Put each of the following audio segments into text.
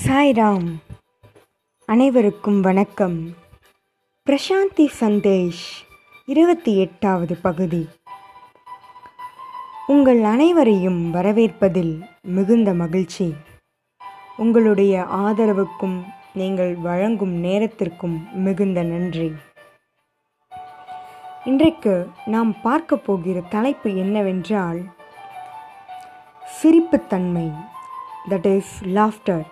சாய்ராம். அனைவருக்கும் வணக்கம். பிரசாந்தி சந்தேஷ் இருபத்தி எட்டாவது பகுதி. உங்கள் அனைவரையும் வரவேற்பதில் மிகுந்த மகிழ்ச்சி. உங்களுடைய ஆதரவுக்கும் நீங்கள் வழங்கும் நேரத்திற்கும் மிகுந்த நன்றி. இன்றைக்கு நாம் பார்க்க போகிற தலைப்பு என்னவென்றால் சிரிப்புத்தன்மை தட் இஸ் லாஃப்டர்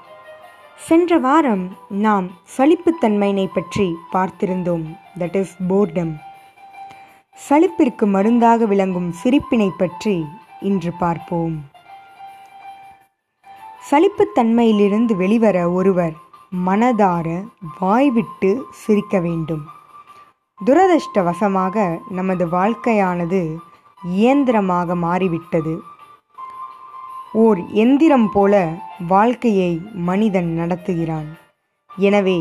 சென்ற வாரம் நாம் சலிப்புத்தன்மையினை பற்றி பார்த்திருந்தோம். தட் இஸ் போர்டம் சலிப்பிற்கு மருந்தாக விளங்கும் சிரிப்பினை பற்றி இன்று பார்ப்போம். சலிப்புத்தன்மையிலிருந்து வெளிவர ஒருவர் மனதார வாய்விட்டு சிரிக்க வேண்டும். துரதிருஷ்டவசமாக நமது வாழ்க்கையானது இயந்திரமாக மாறிவிட்டது. ஓர் எந்திரம் போல வாழ்க்கையை மனிதன் நடத்துகிறான். எனவே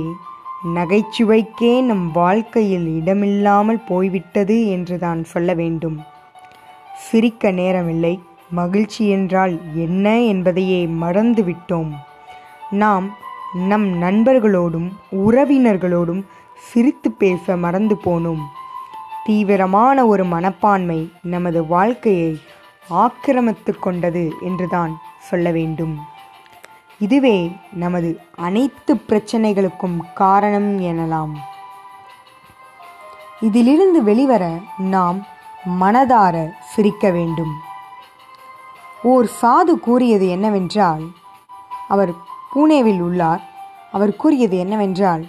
நகைச்சுவைக்கே நம் வாழ்க்கையில் இடமில்லாமல் போய்விட்டது என்று தான் சொல்ல வேண்டும். சிரிக்க நேரமில்லை. மகிழ்ச்சி என்றால் என்ன என்பதையே மறந்துவிட்டோம். நாம் நம் நண்பர்களோடும் உறவினர்களோடும் சிரித்து பேச மறந்து போனோம். தீவிரமான ஒரு மனப்பான்மை நமது வாழ்க்கையை ஆக்கிரமித்து கொண்டது என்றுதான் சொல்ல வேண்டும். இதுவே நமது அனைத்து பிரச்சனைகளுக்கும் காரணம் எனலாம். இதிலிருந்து வெளிவர நாம் மனதார சிரிக்க வேண்டும். ஓர் சாது கூறியது என்னவென்றால் அவர் பூனேவில் உள்ளார். அவர் கூறியது என்னவென்றால்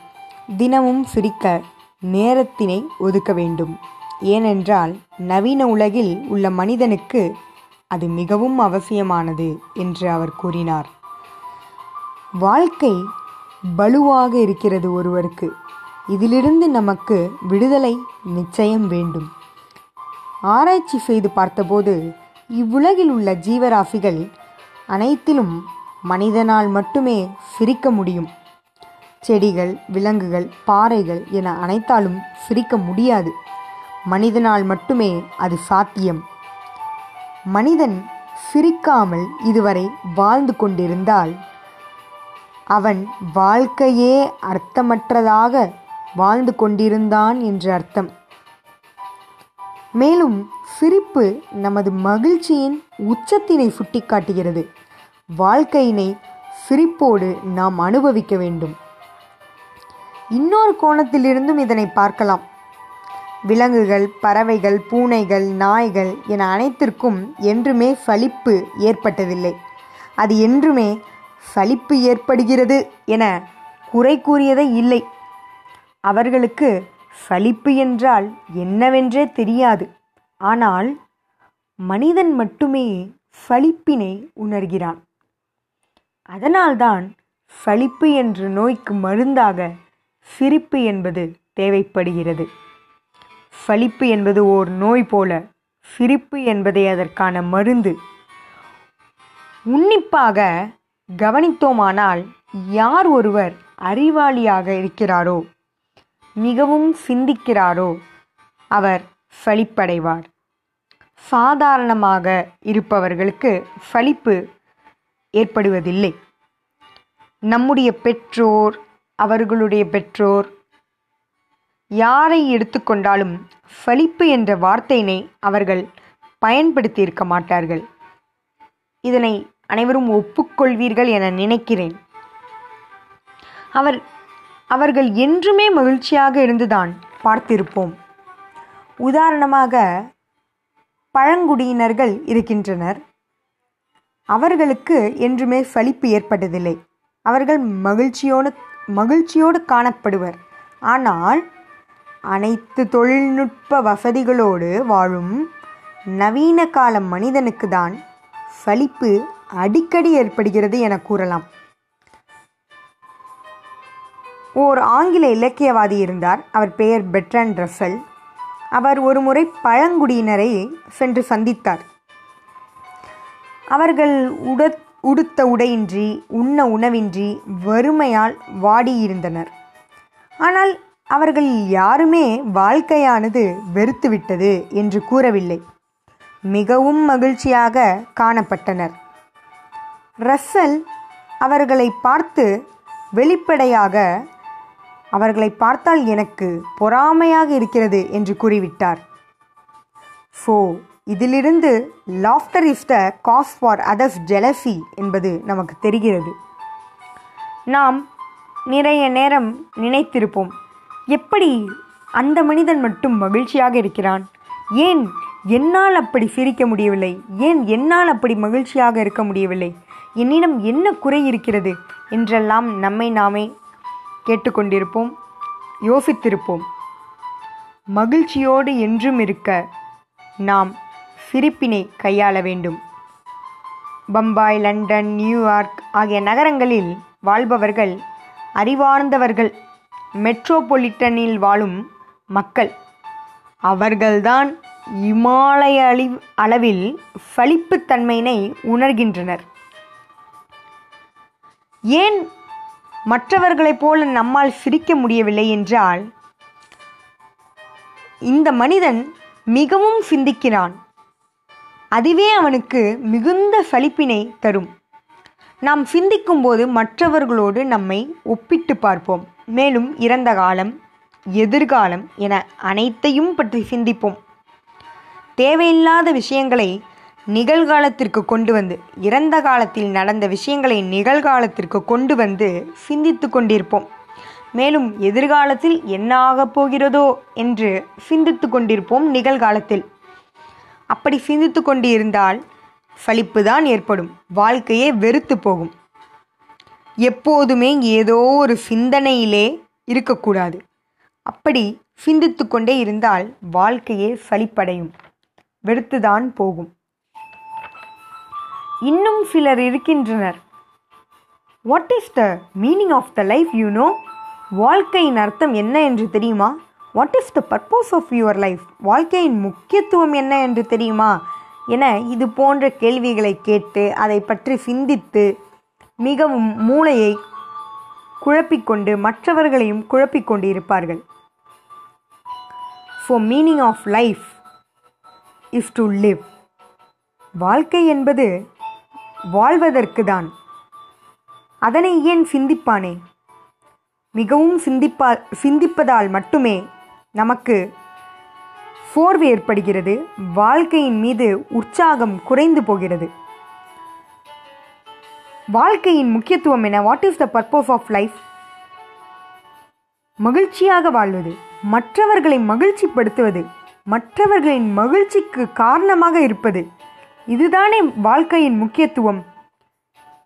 தினமும் சிரிக்க நேரத்தினை ஒதுக்க வேண்டும். ஏனென்றால் நவீன உலகில் உள்ள மனிதனுக்கு அது மிகவும் அவசியமானது என்று அவர் கூறினார். வாழ்க்கை பலுவாக இருக்கிறது ஒருவருக்கு. இதிலிருந்து நமக்கு விடுதலை நிச்சயம் வேண்டும். ஆராய்ச்சி செய்து பார்த்தபோது இவ்வுலகில் உள்ள ஜீவராசிகள் அனைத்திலும் மனிதனால் மட்டுமே சிரிக்க முடியும். செடிகள் விலங்குகள் பாறைகள் என அனைத்தாலும் சிரிக்க முடியாது. மனிதனால் மட்டுமே அது சாத்தியம். மனிதன் சிரிக்காமல் இதுவரை வாழ்ந்து கொண்டிருந்தால் அவன் வாழ்க்கையே அர்த்தமற்றதாக வாழ்ந்து கொண்டிருந்தான் என்று அர்த்தம். மேலும் சிரிப்பு நமது மகிழ்ச்சியின் உச்சத்தினை சுட்டிக்காட்டுகிறது. வாழ்க்கையினை சிரிப்போடு நாம் அனுபவிக்க வேண்டும். இன்னொரு கோணத்திலிருந்தும் இதனை பார்க்கலாம். விலங்குகள் பறவைகள் பூனைகள் நாய்கள் என அனைத்திற்கும் என்றுமே சலிப்பு ஏற்பட்டதில்லை. அது என்றுமே சலிப்பு ஏற்படுகிறது என குறை கூறியதே இல்லை. அவர்களுக்கு சலிப்பு என்றால் என்னவென்றே தெரியாது. ஆனால் மனிதன் மட்டுமே சலிப்பினை உணர்கிறான். அதனால்தான் சலிப்பு என்ற நோய்க்கு மருந்தாக சிரிப்பு என்பது தேவைப்படுகிறது. சலிப்பு என்பது ஓர் நோய் போல சிரிப்பு என்பதே அதற்கான மருந்து. உன்னிப்பாக கவனித்தோமானால் யார் ஒருவர் அறிவாளியாக இருக்கிறாரோ மிகவும் சிந்திக்கிறாரோ அவர் சலிப்படைவார் சாதாரணமாக இருப்பவர்களுக்கு சலிப்பு ஏற்படுவதில்லை. நம்முடைய பெற்றோர் அவர்களுடைய பெற்றோர் யாரை எடுத்துக்கொண்டாலும் சலிப்பு என்ற வார்த்தையினை அவர்கள் பயன்படுத்தி இருக்க மாட்டார்கள். இதனை அனைவரும் ஒப்புக்கொள்வீர்கள் என நினைக்கிறேன். அவர் அவர்கள் என்றுமே மகிழ்ச்சியாக இருந்துதான் பார்த்திருப்போம். உதாரணமாக பழங்குடியினர்கள் இருக்கின்றனர். அவர்களுக்கு என்றுமே சலிப்பு ஏற்பட்டதில்லை. அவர்கள் மகிழ்ச்சியோடு மகிழ்ச்சியோடு காணப்படுவர். ஆனால் அனைத்து தொழில்நுட்ப வசதிகளோடு வாழும் நவீன கால மனிதனுக்கு தான் சலிப்பு அடிக்கடி ஏற்படுகிறது என கூறலாம். ஓர் ஆங்கில இலக்கியவாதி இருந்தார். அவர் பெயர் பெட்ரன் ரசல். அவர் ஒரு முறை பழங்குடியினரை சென்று சந்தித்தார். அவர்கள் உட உடுத்த உடையின்றி உண்ண உணவின்றி வறுமையால் வாடியிருந்தனர். ஆனால் அவர்கள் யாருமே வாழ்க்கையானது வெறுத்துவிட்டது என்று கூறவில்லை. மிகவும் மகிழ்ச்சியாக காணப்பட்டனர். ரஸ்ஸல் அவர்களை பார்த்து வெளிப்படையாக அவர்களை பார்த்தால் எனக்கு பொறாமையாக இருக்கிறது என்று கூறிவிட்டார். ஸோ இதிலிருந்து laughter is the cause for others jealousy என்பது நமக்கு தெரிகிறது. நாம் நிறைய நேரம் நினைத்திருப்போம். எப்படி அந்த மனிதன் மட்டும் மகிழ்ச்சியாக இருக்கிறான்? ஏன் என்னால் அப்படி சிரிக்க முடியவில்லை? ஏன் என்னால் அப்படி மகிழ்ச்சியாக இருக்க முடியவில்லை? என்னிடம் என்ன குறை இருக்கிறது? என்றெல்லாம் நம்மை நாமே கேட்டுக்கொண்டிருப்போம் யோசித்திருப்போம். மகிழ்ச்சியோடு என்றும் இருக்க நாம் சிரிப்பினை கையாள வேண்டும். பம்பாய் லண்டன் நியூயார்க் ஆகிய நகரங்களில் வாழ்பவர்கள் அறிவார்ந்தவர்கள் மெட்ரோபொலிட்டனில் வாழும் மக்கள். அவர்கள்தான் இமாலய அளி அளவில் சலிப்புத்தன்மையினை உணர்கின்றனர். ஏன் மற்றவர்களைப் போல நம்மால் சிரிக்க முடியவில்லை என்றால் இந்த மனிதன் மிகவும் சிந்திக்கிறான். அதுவே அவனுக்கு மிகுந்த சலிப்பினை தரும். நாம் சிந்திக்கும்போது மற்றவர்களோடு நம்மை ஒப்பிட்டு பார்ப்போம். மேலும் இறந்த காலம் எதிர்காலம் என அனைத்தையும் பற்றி சிந்திப்போம். தேவையில்லாத விஷயங்களை நிகழ்காலத்திற்கு கொண்டு வந்து இறந்த காலத்தில் நடந்த விஷயங்களை நிகழ்காலத்திற்கு கொண்டு வந்து சிந்தித்து கொண்டிருப்போம். மேலும் எதிர்காலத்தில் என்ன ஆகப் போகிறதோ என்று சிந்தித்து கொண்டிருப்போம் நிகழ்காலத்தில். அப்படி சிந்தித்து கொண்டு இருந்தால் சலிப்பு தான் ஏற்படும். வாழ்க்கையே வெறுத்து போகும். எப்போதுமே ஏதோ ஒரு சிந்தனையிலே இருக்கக்கூடாது. அப்படி சிந்தித்து கொண்டே இருந்தால் வாழ்க்கையே சலிப்படையும். வெறுத்துதான் போகும். இன்னும் சிலர் இருக்கின்றனர். What is the meaning of the life you know வாழ்க்கையின் அர்த்தம் என்ன என்று தெரியுமா? What is the purpose of your life வாழ்க்கையின் முக்கியத்துவம் என்ன என்று தெரியுமா? என இது போன்ற கேள்விகளை கேட்டு அதை பற்றி சிந்தித்து மிகவும் மூளையை குழப்பிக்கொண்டு மற்றவர்களையும் குழப்பிக்கொண்டு இருப்பார்கள் for meaning of life is to live வாழ்க்கை என்பது வாழ்வதற்கு தான். அதனை ஏன் சிந்திப்பானே? மிகவும் சிந்திப்பா சிந்திப்பதால் மட்டுமே நமக்கு சோர்வு ஏற்படுகிறது. வாழ்க்கையின் மீது உற்சாகம் குறைந்து போகிறது. வாழ்க்கையின் முக்கியத்துவம் என what is the purpose of life மகிழ்ச்சியாக வாழ்வது மற்றவர்களை மகிழ்ச்சிப்படுத்துவது மற்றவர்களின் மகிழ்ச்சிக்கு காரணமாக இருப்பது. இதுதானே வாழ்க்கையின் முக்கியத்துவம்.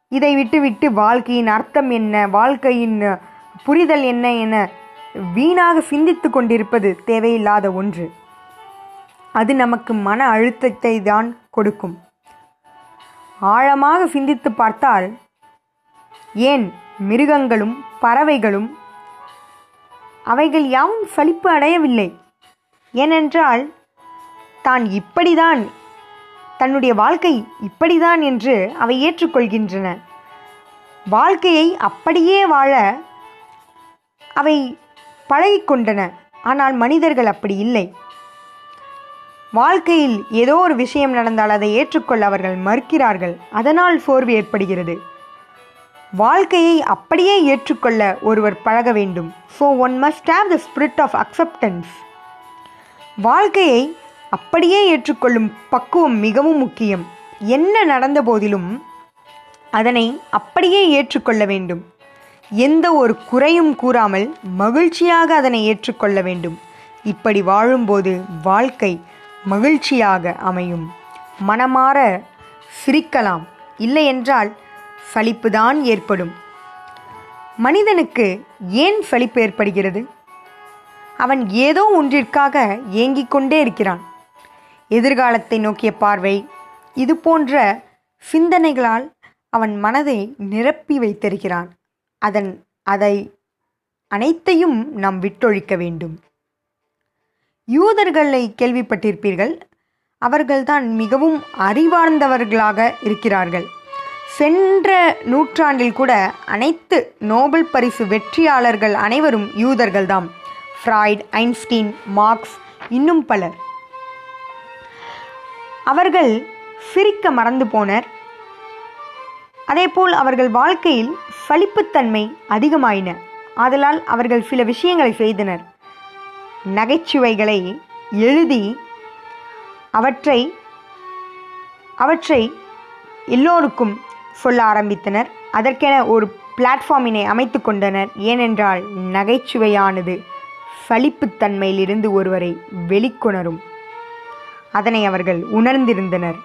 இதை விட்டுவிட்டு வாழ்க்கையின் அர்த்தம் என்ன? வாழ்க்கையின் புரிதல் என்ன என வீணாக சிந்தித்து கொண்டிருப்பது தேவையில்லாத ஒன்று. அது நமக்கு மன அழுத்தத்தை தான் கொடுக்கும். ஆழமாக சிந்தித்து பார்த்தால் ஏன் மிருகங்களும் பறவைகளும் அவைகள் யாவும் சலிப்பு அடையவில்லை? ஏனென்றால் தான் இப்படிதான் தன்னுடைய வாழ்க்கை இப்படிதான் என்று அவை ஏற்றுக்கொள்கின்றன. வாழ்க்கையை அப்படியே வாழ அவை பழகிக்கொண்டன ஆனால் மனிதர்கள் அப்படி இல்லை. வாழ்க்கையில் ஏதோ ஒரு விஷயம் நடந்தால் அதை ஏற்றுக்கொள்ள அவர்கள் மறுக்கிறார்கள். அதனால் சோர்வு ஏற்படுகிறது. வாழ்க்கையை அப்படியே ஏற்றுக்கொள்ள ஒருவர் பழக வேண்டும். So one must have the spirit of acceptance வாழ்க்கையை அப்படியே ஏற்றுக்கொள்ளும் பக்குவம் மிகவும் முக்கியம். என்ன நடந்த போதிலும் அதனை அப்படியே ஏற்றுக்கொள்ள வேண்டும். எந்த ஒரு குறையும் கூறாமல் மகிழ்ச்சியாக அதனை ஏற்றுக்கொள்ள வேண்டும். இப்படி வாழும்போது வாழ்க்கை மகிழ்ச்சியாக அமையும். மனமாற சிரிக்கலாம். இல்லையென்றால் சலிப்புதான் ஏற்படும். மனிதனுக்கு ஏன் சலிப்பு ஏற்படுகிறது? அவன் ஏதோ ஒன்றிற்காக ஏங்கிக் கொண்டே இருக்கிறான். எதிர்காலத்தை நோக்கிய பார்வை இது போன்ற சிந்தனைகளால் அவன் மனதை நிரப்பி வைத்திருக்கிறான். அதன் அதை அனைத்தையும் நாம் விட்டொழிக்க வேண்டும். யூதர்களை கேள்விப்பட்டிருப்பீர்கள். அவர்கள்தான் மிகவும் அறிவார்ந்தவர்களாக இருக்கிறார்கள். சென்ற நூற்றாண்டில் கூட அனைத்து நோபல் பரிசு வெற்றியாளர்கள் அனைவரும் யூதர்கள்தாம். ஃப்ராய்ட் ஐன்ஸ்டீன் மார்க்ஸ் இன்னும் பலர். அவர்கள் சிரிக்க மறந்து போனர். அதேபோல் அவர்கள் வாழ்க்கையில் சலிப்புத்தன்மை அதிகமாயின. ஆதலால் அவர்கள் சில விஷயங்களை செய்தனர். நகைச்சுவைகளை எழுதி அவற்றை அவற்றை எல்லோருக்கும் சொல்ல ஆரம்பித்தனர். அதற்கென ஒரு பிளாட்ஃபார்மினை அமைத்து கொண்டனர். ஏனென்றால் நகைச்சுவையானது சலிப்புத்தன்மையிலிருந்து ஒருவரை வெளிக்கொணரும். அதனை அவர்கள் உணர்ந்திருந்தனர்.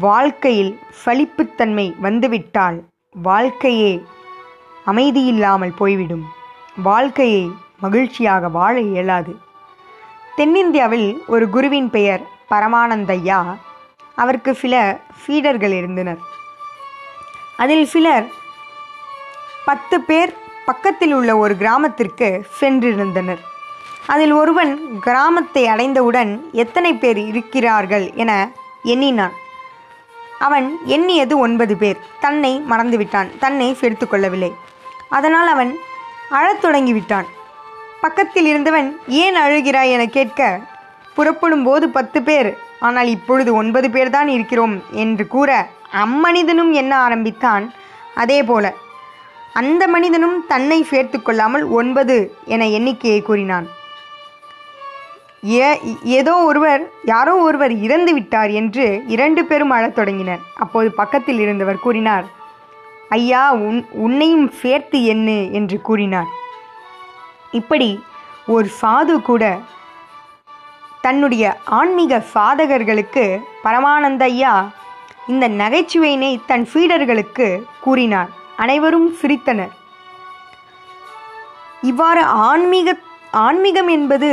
வாழ்க்கையில் சலிப்புத்தன்மை வந்துவிட்டால் வாழ்க்கையே அமைதியில்லாமல் போய்விடும். வாழ்க்கையை மகிழ்ச்சியாக வாழ இயலாது. தென்னிந்தியாவில் ஒரு குருவின் பெயர் பரமானந்தையா. அவருக்கு சில ஃபீடர்கள் இருந்தனர். அதில் சிலர் பத்து பேர் பக்கத்தில் உள்ள ஒரு கிராமத்திற்கு சென்றிருந்தனர். அதில் ஒருவன் கிராமத்தை அடைந்தவுடன் எத்தனை பேர் இருக்கிறார்கள் என எண்ணினான். அவன் எண்ணியது ஒன்பது பேர். தன்னை மறந்துவிட்டான். தன்னை சேர்த்து கொள்ளவில்லை. அதனால் அவன் அழத் தொடங்கிவிட்டான். பக்கத்தில் இருந்தவன் ஏன் அழுகிறாய் என கேட்க புறப்படும் போது பத்து பேர் ஆனால் இப்பொழுது ஒன்பது பேர் தான் இருக்கிறோம் என்று கூற அம்மனிதனும் எண்ண ஆரம்பித்தான்? அதே போல அந்த மனிதனும் தன்னை சேர்த்து கொள்ளாமல் ஒன்பது என எண்ணிக்கையை கூறினான். ஏ ஏதோ ஒருவர் யாரோ ஒருவர் இறந்து விட்டார் என்று இரண்டு பேரும் அழத் தொடங்கினர். அப்போது பக்கத்தில் இருந்தவர் கூறினார் ஐயா உன் உன்னையும் சேர்த்து எண்ணு என்று கூறினார். இப்படி ஒரு சாது கூட தன்னுடைய ஆன்மீக சாதகர்களுக்கு பரமானந்த ஐயா இந்த நகைச்சுவையினை தன் ஃபீடர்களுக்கு கூறினார். அனைவரும் சிரித்தனர். இவ்வாறு ஆன்மீக ஆன்மீகம் என்பது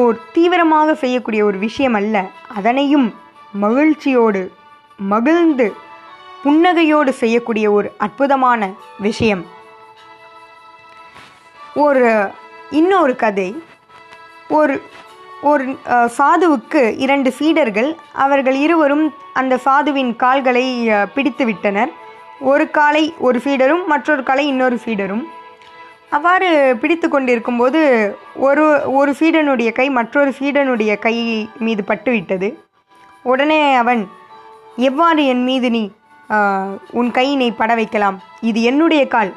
ஓர் தீவிரமாக செய்யக்கூடிய ஒரு விஷயம் அல்ல அதனையும் மகிழ்ச்சியோடு மகிழ்ந்து புன்னகையோடு செய்யக்கூடிய ஒரு அற்புதமான விஷயம். ஒரு இன்னொரு கதை. ஒரு ஒரு சாதுவுக்கு இரண்டு சீடர்கள் அவர்கள் இருவரும் அந்த சாதுவின் கால்களை பிடித்து விட்டனர். ஒரு காலை ஒரு ஃபீடரும் மற்றொரு காலை இன்னொரு ஃபீடரும் அவ்வாறு பிடித்து கொண்டிருக்கும்போது ஒரு ஒரு சீடனுடைய கை மற்றொரு சீடனுடைய கை மீது பட்டுவிட்டது. உடனே அவன் எவ்வாறு என் மீது நீ உன் கையினை பட வைக்கலாம் இது என்னுடைய கால்.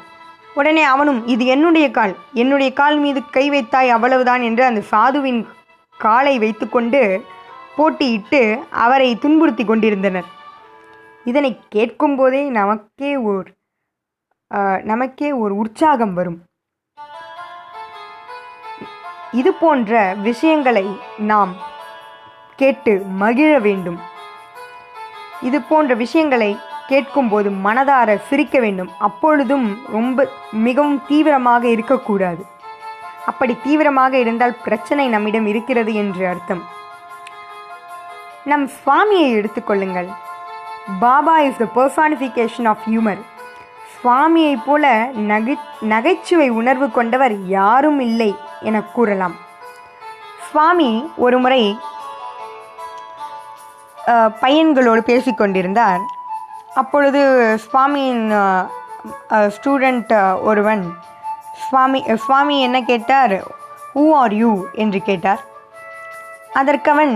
உடனே அவனும் இது என்னுடைய கால். என்னுடைய கால் மீது கை வைத்தாய் அவ்வளவுதான் என்று அந்த சாதுவின் காலை வைத்துக்கொண்டு போட்டியிட்டு அவரை துன்புறுத்தி கொண்டிருந்தனர். இதனை கேட்கும்போதே நமக்கே ஓர் நமக்கே ஒரு உற்சாகம் வரும். இது போன்ற விஷயங்களை நாம் கேட்டு மகிழ வேண்டும். இது போன்ற விஷயங்களை கேட்கும்போது மனதார சிரிக்க வேண்டும். அப்பொழுதும் ரொம்ப மிகவும் தீவிரமாக இருக்கக்கூடாது. அப்படி தீவிரமாக இருந்தால் பிரச்சனை நம்மிடம் இருக்கிறது என்று அர்த்தம். நம் சுவாமியை எடுத்துக்கொள்ளுங்கள் Baba is the personification of humour சுவாமியைப் போல நகை நகைச்சுவை உணர்வு கொண்டவர் யாரும் இல்லை என கூறலாம். சுவாமி ஒருமுறை முறை பையன்களோடு பேசிக்கொண்டிருந்தார். அப்பொழுது சுவாமியின் ஸ்டூடெண்ட் ஒருவன் சுவாமி சுவாமி என்ன கேட்டார்? ஹூ ஆர் யூ என்று கேட்டார். அதற்கவன்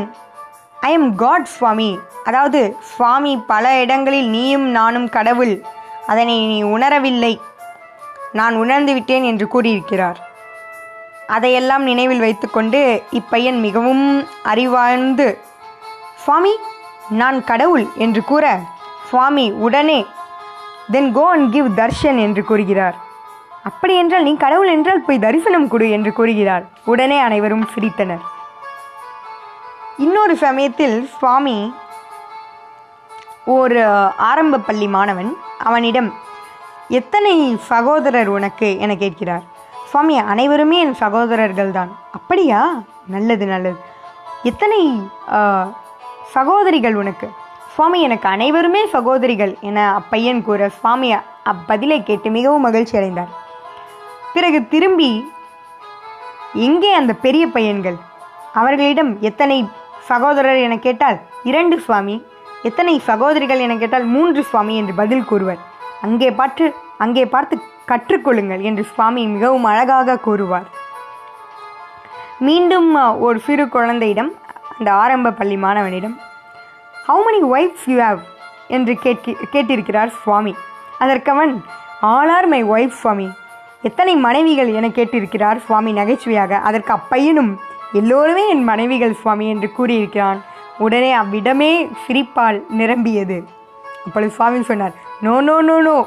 ஐ எம் காட் சுவாமி. அதாவது சுவாமி பல இடங்களில் நீயும் நானும் கடவுள். அதனை நீ உணரவில்லை. நான் உணர்ந்து விட்டேன் என்று கூறியிருக்கிறார். அதையெல்லாம் நினைவில் வைத்துக்கொண்டு இப்பையன் மிகவும் அறிவார்ந்து சுவாமி நான் கடவுள் என்று கூற சுவாமி உடனே then go and give darshan என்று கூறுகிறார். அப்படி என்றால் நீ கடவுள் என்றால் போய் தரிசனம் கொடு என்று கூறுகிறார். உடனே அனைவரும் சிரித்தனர். இன்னொரு சமயத்தில் சுவாமி ஒரு ஆரம்ப பள்ளி மாணவன் அவனிடம் எத்தனை சகோதரர் உனக்கு? என கேட்கிறார். சுவாமி அனைவருமே என் சகோதரர்கள் தான். அப்படியா? நல்லது நல்லது. எத்தனை சகோதரிகள் உனக்கு? சுவாமி எனக்கு அனைவருமே சகோதரிகள் என அப்பையன் கூற சுவாமி அப்பதிலை கேட்டு மிகவும் மகிழ்ச்சி அடைந்தார். பிறகு திரும்பி எங்கே அந்த பெரிய பையன்கள்? அவர்களிடம் எத்தனை சகோதரர் என கேட்டால் இரண்டு சுவாமி. எத்தனை சகோதரிகள் என கேட்டால் மூன்று சுவாமி என்று பதில் கூறுவர். அங்கே பார்த்து அங்கே பார்த்து கற்றுக்கொள்ளுங்கள் என்று சுவாமி மிகவும் அழகாக கூறுவார். மீண்டும் ஒரு சிறு குழந்தையிடம் அந்த ஆரம்ப பள்ளி மாணவனிடம் how many wives you have என்று கேட்கி கேட்டிருக்கிறார் சுவாமி. அதற்கவன் all are my wife Swami. எத்தனை மனைவிகள் என கேட்டிருக்கிறார் சுவாமி நகைச்சுவையாக. அதற்கு அப்பையனும் எல்லோருமே என் மனைவிகள் சுவாமி என்று கூறியிருக்கிறான். உடனே அவ்விடமே சிரிப்பால் நிரம்பியது. அப்பொழுது சுவாமி சொன்னார் no no no no.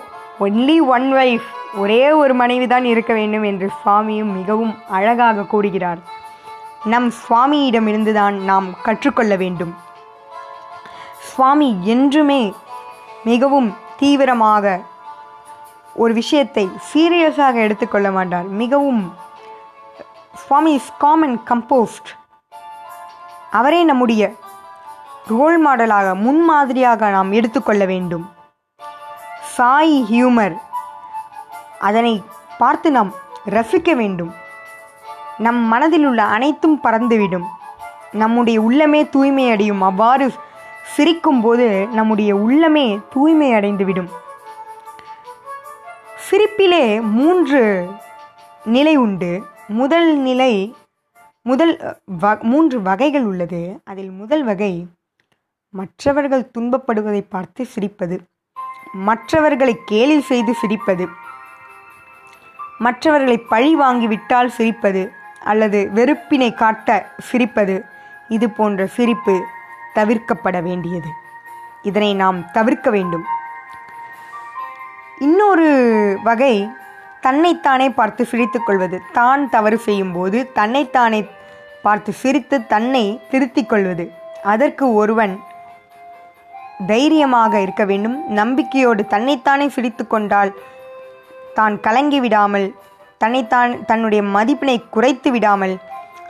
Only one wife ஒரே ஒரு மனைவி தான் இருக்க வேண்டும் என்று சுவாமியும் மிகவும் அழகாக கூறுகிறார். நம் சுவாமியிடமிருந்துதான் நாம் கற்றுக்கொள்ள வேண்டும். சுவாமி என்றுமே மிகவும் தீவிரமாக ஒரு விஷயத்தை சீரியஸாக எடுத்துக்கொள்ள மாட்டார். மிகவும் சுவாமி இஸ் காமன் கம்போஸ்ட் அவரே நம்முடைய ரோல் மாடலாக முன்மாதிரியாக நாம் எடுத்துக்கொள்ள வேண்டும். சாய் ஹியூமர் அதனை பார்த்து நாம் ரசிக்க வேண்டும். நம் மனதில் உள்ள அனைத்தும் பறந்துவிடும். நம்முடைய உள்ளமே தூய்மை அடையும் அவ்வாறு சிரிக்கும் போது நம்முடைய உள்ளமே தூய்மை அடைந்துவிடும். சிரிப்பிலே மூன்று நிலை உண்டு. முதல் நிலை முதல் வ மூன்று வகைகள் உள்ளது. அதில் முதல் வகை மற்றவர்கள் துன்பப்படுவதை பார்த்து சிரிப்பது. மற்றவர்களை கேலி செய்து சிரிப்பது. மற்றவர்களை பழி வாங்கிவிட்டால் சிரிப்பது. அல்லது வெறுப்பினை காட்ட சிரிப்பது. இது போன்ற சிரிப்பு தவிர்க்கப்பட வேண்டியது. இதனை நாம் தவிர்க்க வேண்டும். இன்னொரு வகை தன்னைத்தானே பார்த்து சிரித்துக் கொள்வது. தான் தவறு செய்யும் போது தன்னைத்தானே பார்த்து சிரித்து தன்னை திருத்திக் கொள்வது. அதற்கு ஒருவன் தைரியமாக இருக்க வேண்டும். நம்பிக்கையோடு தன்னைத்தானே சிரித்து கொண்டால் தான் கலங்கி விடாமல் தன்னைத்தான் தன்னுடைய மதிப்பினை குறைத்து விடாமல்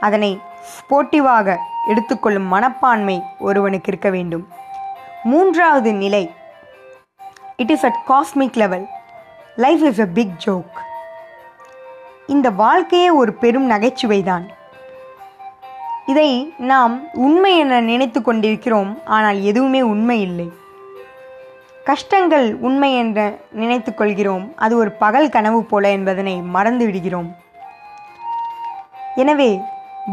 அதனை ஸ்போர்ட்டிவாக எடுத்துக்கொள்ளும் மனப்பான்மை ஒருவனுக்கு இருக்க வேண்டும். மூன்றாவது நிலை. It is at cosmic level life is a big joke இந்த வாழ்க்கையே ஒரு பெரும் நகைச்சுவைதான் இதை நாம் உண்மை என நினைத்து கொண்டிருக்கிறோம் ஆனால் எதுவுமே உண்மை இல்லை. கஷ்டங்கள் உண்மை என்று நினைத்து கொள்கிறோம் அது ஒரு பகல் கனவு போல என்பதனை மறந்து விடுகிறோம். எனவே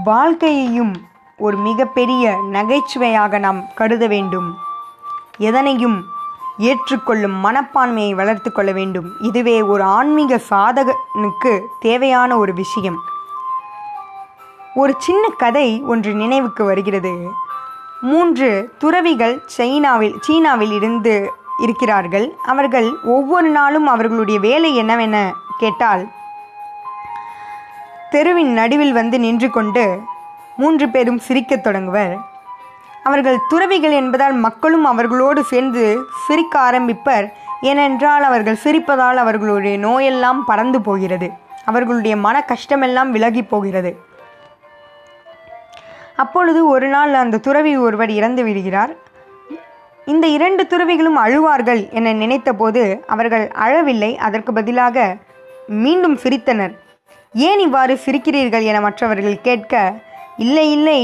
வாழ்க்கையையும் ஒரு மிகப்பெரிய நகைச்சுவையாக நாம் கருத வேண்டும். எதனையும் ஏற்றுக்கொள்ளும் மனப்பான்மையை வளர்த்து கொள்ள வேண்டும். இதுவே ஒரு ஆன்மீக சாதகனுக்கு தேவையான ஒரு விஷயம். ஒரு சின்ன கதை ஒன்று நினைவுக்கு வருகிறது. மூன்று துறவிகள் சைனாவில் சீனாவில் இருந்து இருக்கிறார்கள். அவர்கள் ஒவ்வொரு நாளும் அவர்களுடைய வேலை என்னவென கேட்டால் தெருவின் நடுவில் வந்து நின்று கொண்டு மூன்று பேரும் சிரிக்கத் தொடங்குவர். அவர்கள் துறவிகள் என்பதால் மக்களும் அவர்களோடு சேர்ந்து சிரிக்க ஆரம்பிப்பர். ஏனென்றால் அவர்கள் சிரிப்பதால் அவர்களுடைய நோயெல்லாம் பறந்து போகிறது. அவர்களுடைய மன கஷ்டமெல்லாம் விலகி போகிறது. அப்பொழுது ஒரு நாள் அந்த துறவி ஒருவர் இறந்து விடுகிறார். இந்த இரண்டு துறவிகளும் அழுவார்கள் என நினைத்தபோது அவர்கள் அழவில்லை. அதற்கு பதிலாக மீண்டும் சிரித்தனர். ஏன் இவ்வாறு சிரிக்கிறீர்கள்? என மற்றவர்கள் கேட்க இல்லை இல்லை.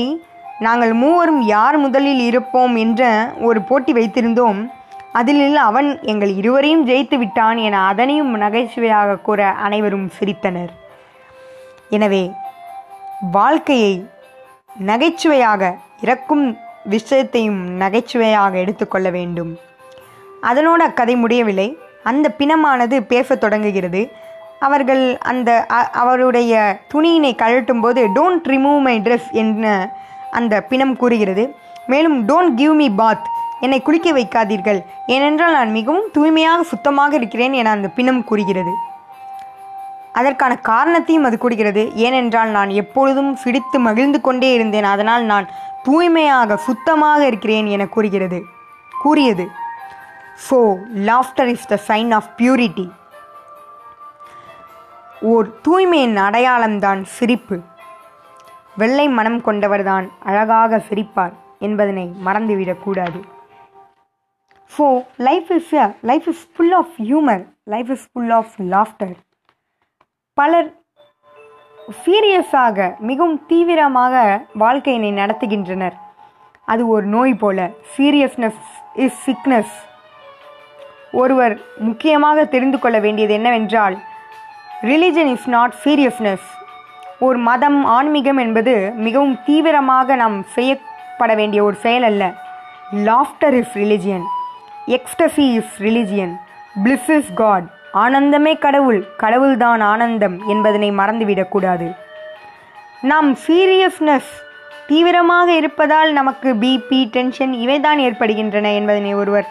நாங்கள் மூவரும் யார் முதலில் இருப்போம் என்ற ஒரு போட்டி வைத்திருந்தோம். அதில் அவன் எங்கள் இருவரையும் ஜெயித்து விட்டான் என அதனையும் நகைச்சுவையாக கூற அனைவரும் சிரித்தனர். எனவே வாழ்க்கையை நகைச்சுவையாக இறக்கும் விஷயத்தையும் நகைச்சுவையாக எடுத்துக்கொள்ள வேண்டும். அதனோடு அக்கதை முடியவில்லை. அந்த பிணமானது பேசத் தொடங்குகிறது. அவர்கள் அந்த அவருடைய துணியினை கழட்டும் போது டோன்ட் ரிமூவ் மை ட்ரெஸ் என்ன அந்த பிணம் கூறுகிறது. மேலும் டோன்ட் கிவ் மீ பாத் என்னை குளிக்க வைக்காதீர்கள். ஏனென்றால் நான் மிகவும் தூய்மையாக சுத்தமாக இருக்கிறேன் என அந்த பிணம் கூறுகிறது. அதற்கான காரணத்தையும் அது கூறுகிறது. ஏனென்றால் நான் எப்பொழுதும் சிரித்து மகிழ்ந்து கொண்டே இருந்தேன். அதனால் நான் தூய்மையாக சுத்தமாக இருக்கிறேன் என கூறுகிறது. கூறியது. So laughter is the sign of purity or தூய்மையின் அடையாளம்தான் சிரிப்பு. வெள்ளை மனம் கொண்டவர்தான் அழகாக சிரிப்பார் என்பதனை மறந்துவிடக்கூடாது so life is life is full of humour life is full of laughter பலர் சீரியஸாக மிகவும் தீவிரமாக வாழ்க்கையினை நடத்துகின்றனர். அது ஒரு நோய் போல. சீரியஸ்னஸ் இஸ் சிக்னஸ் ஒருவர் முக்கியமாக தெரிந்து கொள்ள வேண்டியது என்னவென்றால் ரிலிஜன் இஸ் நாட் சீரியஸ்னஸ் ஒரு மதம் ஆன்மீகம் என்பது மிகவும் தீவிரமாக நாம் செய்யப்பட வேண்டிய ஒரு செயல் அல்ல. Laughter is religion ecstasy is religion bliss is God ஆனந்தமே கடவுள். கடவுள்தான் ஆனந்தம் என்பதனை மறந்துவிடக்கூடாது நாம் சீரியஸ்னஸ் தீவிரமாக இருப்பதால் நமக்கு பிபி டென்ஷன் இவைதான் ஏற்படுகின்றன என்பதனை ஒருவர்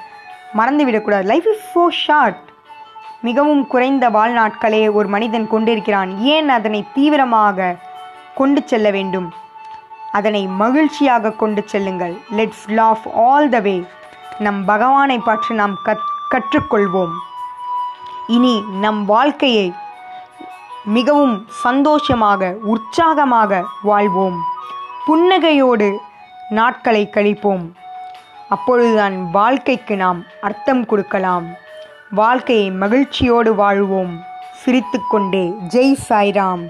மறந்துவிடக்கூடாது லைஃப் இஸ் ஸோ ஷார்ட் மிகவும் குறைந்த வாழ்நாட்களே ஒரு மனிதன் கொண்டிருக்கிறான். ஏன் அதனை தீவிரமாக கொண்டு செல்ல வேண்டும்? அதனை மகிழ்ச்சியாக கொண்டு செல்லுங்கள். Let's laugh all the way நம் பகவானை பற்றி நாம் கத் கற்றுக்கொள்வோம். இனி நம் வாழ்க்கையை மிகவும் சந்தோஷமாக உற்சாகமாக வாழ்வோம். புன்னகையோடு நாட்களை கழிப்போம். அப்பொழுதுதான் வாழ்க்கைக்கு நாம் அர்த்தம் கொடுக்கலாம். வாழ்க்கையை மகிழ்ச்சியோடு வாழ்வோம். சிரித்துக்கொண்டே ஜெய் சாய்ராம்.